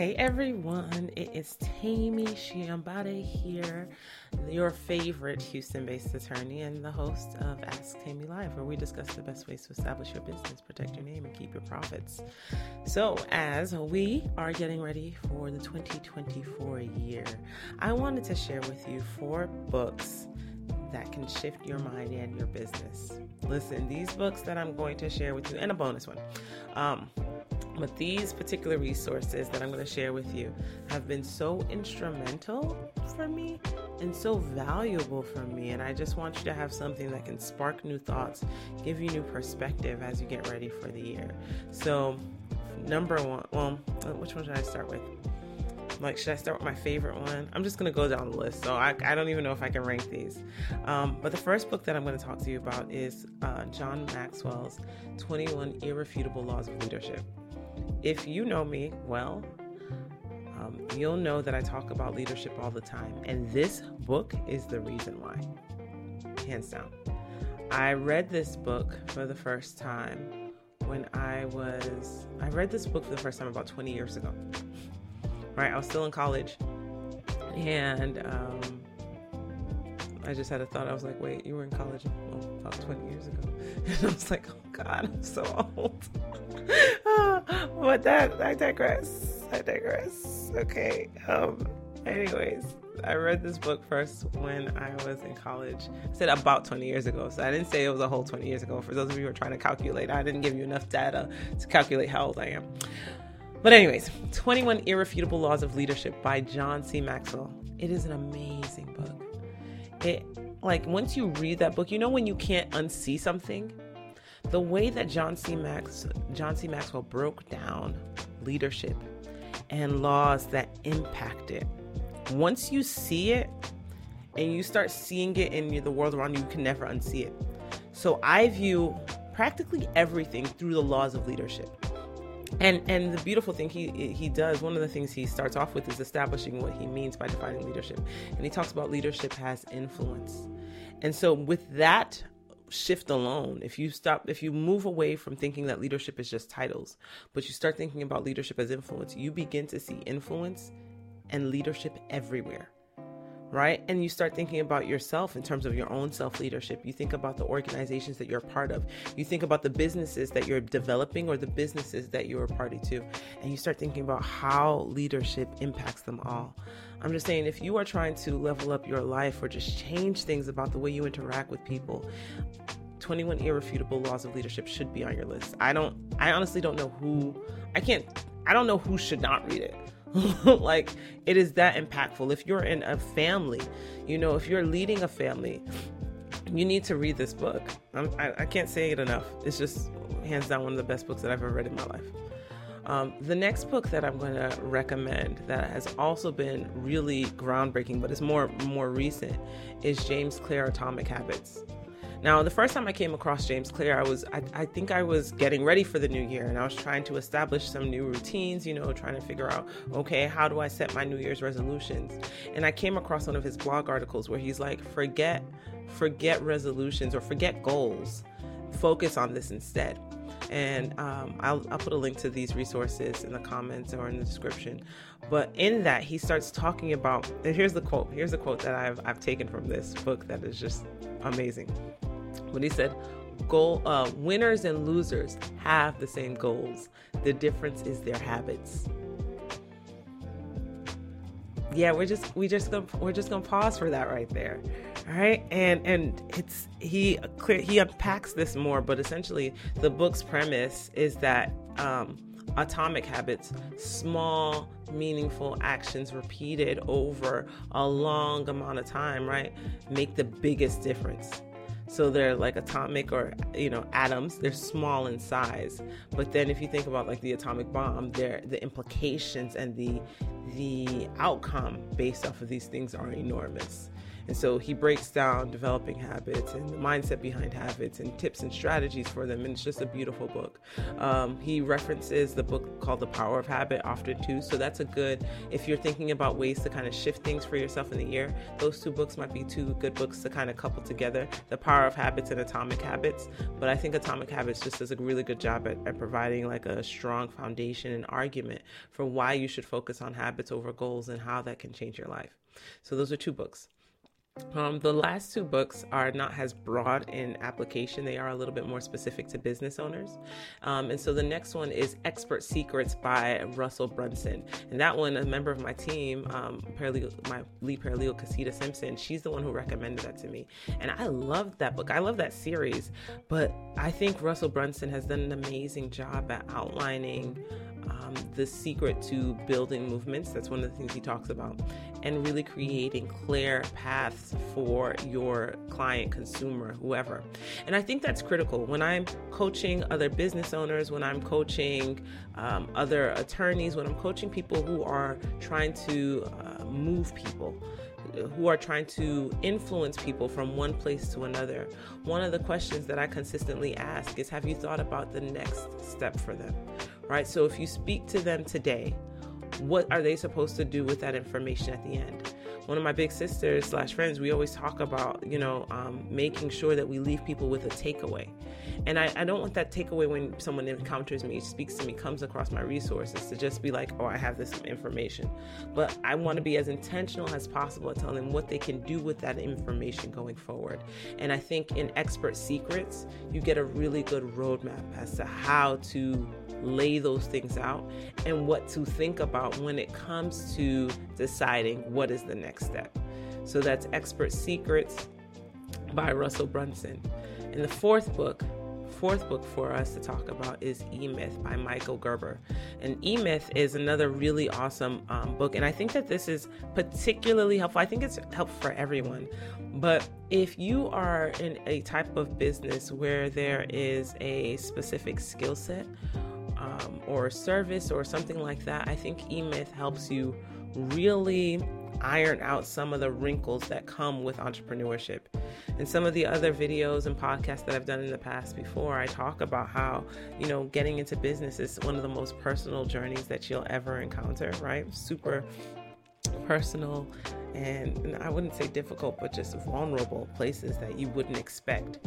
Hey everyone, it is Temi Siyanbade here, your favorite Houston based attorney and the host of Ask Temi Live, where we discuss the best ways to establish your business, protect your name, and keep your profits. So, as we are getting ready for the 2024 year, I wanted to share with you four books that can shift your mind and your business. Listen, these books that I'm going to share with you, and a bonus one. Um, but these particular resources that I'm going to share with you have been so instrumental for me and so valuable for me. And I just want you to have something that can spark new thoughts, give you new perspective as you get ready for the year. So, number one, well, which one should I start with? Like, should I start with my favorite one? I'm just going to go down the list. So, I, I don't even know if I can rank these. Um, but the first book that I'm going to talk to you about is uh, John Maxwell's 21 Irrefutable Laws of Leadership. If you know me well, um, you'll know that I talk about leadership all the time. And this book is the reason why, hands down. I read this book for the first time when I was, I read this book for the first time about 20 years ago. Right? I was still in college. And um, I just had a thought. I was like, wait, you were in college well, about 20 years ago. And I was like, oh God, I'm so old. But that I digress. I digress. Okay. Um. Anyways, I read this book first when I was in college. I said about 20 years ago, so I didn't say it was a whole 20 years ago. For those of you who are trying to calculate, I didn't give you enough data to calculate how old I am. But anyways, 21 Irrefutable Laws of Leadership by John C. Maxwell. It is an amazing book. It like once you read that book, you know when you can't unsee something the way that John C. Max John C. Maxwell broke down leadership and laws that impact it. Once you see it and you start seeing it in the world around you, you can never unsee it. So I view practically everything through the laws of leadership. And and the beautiful thing he he does, one of the things he starts off with is establishing what he means by defining leadership. And he talks about leadership has influence. And so with that shift alone. If you stop if you move away from thinking that leadership is just titles but you start thinking about leadership as influence you begin to see influence and leadership everywhere right? And you start thinking about yourself in terms of your own self leadership you think about the organizations that you're a part of. You think about the businesses that you're developing or the businesses that you're a party to. And you start thinking about how leadership impacts them all I'm just saying, if you are trying to level up your life or just change things about the way you interact with people, 21 irrefutable laws of leadership should be on your list. I don't, I honestly don't know who, I can't, I don't know who should not read it. like it is that impactful. If you're in a family, you know, if you're leading a family, you need to read this book. I, I can't say it enough. It's just hands down one of the best books that I've ever read in my life. Um, the next book that I'm going to recommend that has also been really groundbreaking, but it's more more recent, is James Clear Atomic Habits. Now, the first time I came across James Clear, I was I, I, think I was getting ready for the new year and I was trying to establish some new routines, you know, trying to figure out, okay, how do I set my New Year's resolutions? And I came across one of his blog articles where he's like, forget forget resolutions or forget goals. Focus on this instead and um, I'll, I'll put a link to these resources in the comments or in the description. But in that, he starts talking about, and here's the quote. Here's the quote that I've, I've taken from this book that is just amazing. When he said, goal uh, winners and losers have the same goals the difference is their habits yeah we're just we just gonna we're just gonna pause for that right there. All right? And and it's he clear he unpacks this more but essentially the book's premise is that um atomic habits small meaningful actions repeated over a long amount of time right make the biggest difference so they're like atomic or you know atoms. They're small in size, but then if you think about like the atomic bomb, there the implications and the the outcome based off of these things are enormous. And so he breaks down developing habits and the mindset behind habits and tips and strategies for them. And it's just a beautiful book. Um, he references the book called The Power of Habit often too. So that's a good, if you're thinking about ways to kind of shift things for yourself in the year, those two books might be two good books to kind of couple together The Power of Habits and Atomic Habits. But I think Atomic Habits just does a really good job at, at providing like a strong foundation and argument for why you should focus on habits over goals and how that can change your life. So those are two books. Um, the last two books are not as broad in application. They are a little bit more specific to business owners. Um, and so the next one is Expert Secrets by Russell Brunson. And that one, a member of my team, um, paralegal, my lead paralegal, Casita Simpson, she's the one who recommended that to me. And I love that book. I love that series. But I think Russell Brunson has done an amazing job at outlining um, the secret to building movements. That's one of the things he talks about. And really creating clear paths for your client, consumer, whoever. And I think that's critical. When I'm coaching other business owners, when I'm coaching um, other attorneys, when I'm coaching people who are trying to uh, move people, who are trying to influence people from one place to another, one of the questions that I consistently ask is Have you thought about the next step for them? right? So if you speak to them today, what are they supposed to do with that information at the end? One of my big sisters slash friends, we always talk about, you know, um, making sure that we leave people with a takeaway. And I, I don't want that takeaway when someone encounters me, speaks to me, comes across my resources to just be like, oh, I have this information. But I want to be as intentional as possible at telling them what they can do with that information going forward. And I think in Expert Secrets, you get a really good roadmap as to how to lay those things out and what to think about when it comes to deciding what is the next step. So that's Expert Secrets by Russell Brunson. And the fourth book, fourth book for us to talk about is E Myth by Michael Gerber. And E Myth is another really awesome um, book. And I think that this is particularly helpful. I think it's helpful for everyone. But if you are in a type of business where there is a specific skill set um, or service or something like that, I think E Myth helps you really iron out some of the wrinkles that come with entrepreneurship. In some of the other videos and podcasts that I've done in the past before, I talk about how, you know, getting into business is one of the most personal journeys that you'll ever encounter, right? Super personal and, and I wouldn't say difficult, but just vulnerable places that you wouldn't expect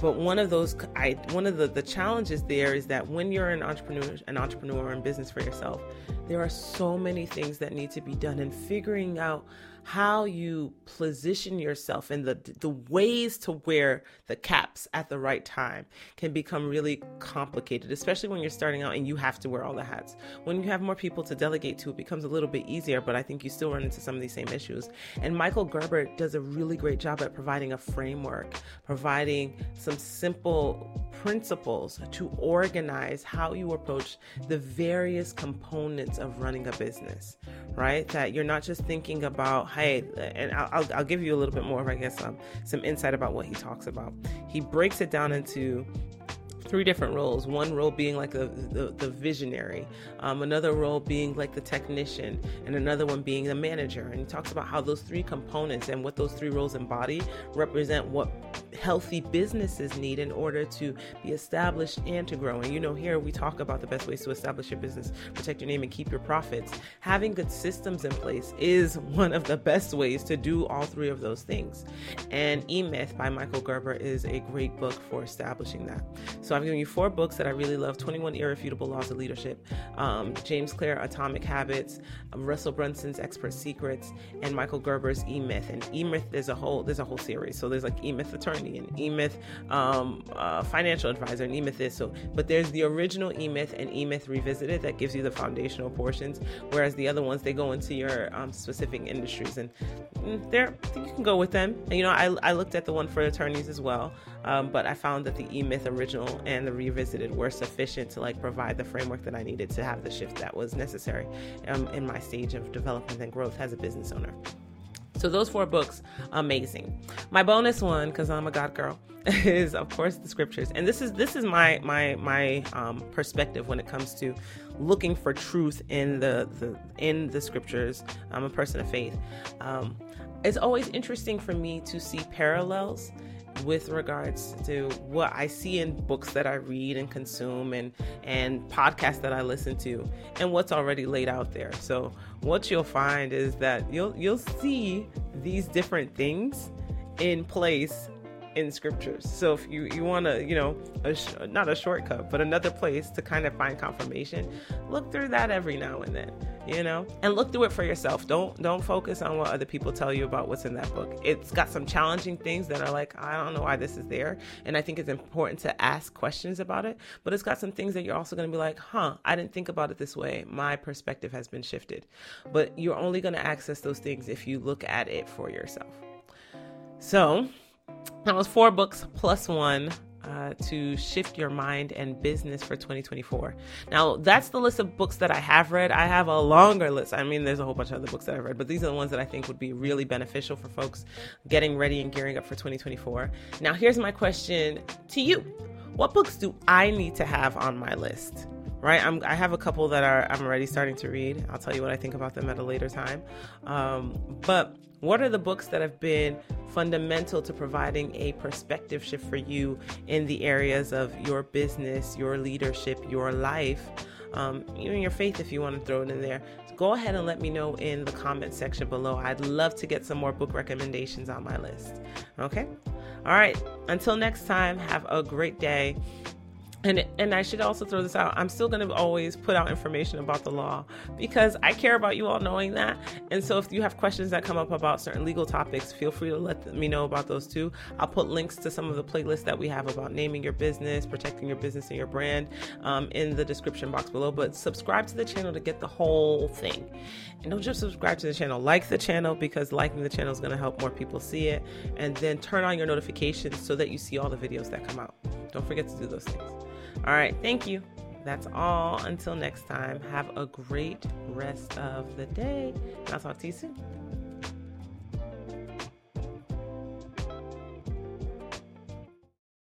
but one of those I one of the, the challenges there is that when you're an entrepreneur an entrepreneur in business for yourself, there are so many things that need to be done and figuring out how you position yourself and the the ways to wear the caps at the right time can become really complicated, especially when you're starting out and you have to wear all the hats. When you have more people to delegate to, it becomes a little bit easier, but I think you still run into some of these same issues. And Michael Gerber does a really great job at providing a framework, providing some simple principles to organize how you approach the various components of running a business, right? That you're not just thinking about hey, and I'll, I'll give you a little bit more, of, I guess, um, some insight about what he talks about. He breaks it down into three different roles. One role being like the, the, the visionary, um, another role being like the technician, and another one being the manager. And he talks about how those three components and what those three roles embody represent what healthy businesses need in order to be established and to grow. And you know, here we talk about the best ways to establish your business, protect your name, and keep your profits. Having good systems in place is one of the best ways to do all three of those things. And E Myth by Michael Gerber is a great book for establishing that. So I've given you four books that I really love 21 Irrefutable Laws of Leadership, um, James Clear, Atomic Habits, um, Russell Brunson's Expert Secrets, and Michael Gerber's E Myth. And E Myth, there's a whole there's a whole series. So there's like E Myth Attorney and eMyth um, uh, financial advisor and eMyth is so. But there's the original eMyth and eMyth revisited that gives you the foundational portions, whereas the other ones they go into your um, specific industries and mm, there you can go with them. And you know I I looked at the one for attorneys as well, um, but I found that the eMyth original and the revisited were sufficient to like provide the framework that I needed to have the shift that was necessary um, in my stage of development and growth as a business owner. So those four books, amazing. My bonus one, because I'm a God girl, is of course the scriptures, and this is this is my my my um, perspective when it comes to looking for truth in the the in the scriptures. I'm a person of faith. Um, it's always interesting for me to see parallels with regards to what I see in books that I read and consume and and podcasts that I listen to and what's already laid out there. So what you'll find is that you'll you'll see these different things in place in scriptures. So if you you want to, you know, a sh- not a shortcut, but another place to kind of find confirmation, look through that every now and then, you know, and look through it for yourself. Don't don't focus on what other people tell you about what's in that book. It's got some challenging things that are like, I don't know why this is there, and I think it's important to ask questions about it. But it's got some things that you're also going to be like, huh, I didn't think about it this way. My perspective has been shifted. But you're only going to access those things if you look at it for yourself. So that was four books plus one uh, to shift your mind and business for 2024. Now, that's the list of books that I have read. I have a longer list. I mean, there's a whole bunch of other books that I've read, but these are the ones that I think would be really beneficial for folks getting ready and gearing up for 2024. Now, here's my question to you What books do I need to have on my list? Right? I'm, i have a couple that are I'm already starting to read. I'll tell you what I think about them at a later time. Um, but what are the books that have been fundamental to providing a perspective shift for you in the areas of your business, your leadership, your life, um, even your faith, if you want to throw it in there? Go ahead and let me know in the comment section below. I'd love to get some more book recommendations on my list. Okay? All right. Until next time, have a great day and and I should also throw this out. I'm still going to always put out information about the law because I care about you all knowing that. And so if you have questions that come up about certain legal topics, feel free to let me know about those too. I'll put links to some of the playlists that we have about naming your business, protecting your business and your brand um, in the description box below. But subscribe to the channel to get the whole thing. And don't just subscribe to the channel, like the channel because liking the channel is going to help more people see it. And then turn on your notifications so that you see all the videos that come out. Don't forget to do those things. All right, thank you. That's all. Until next time, have a great rest of the day. I'll talk to you soon.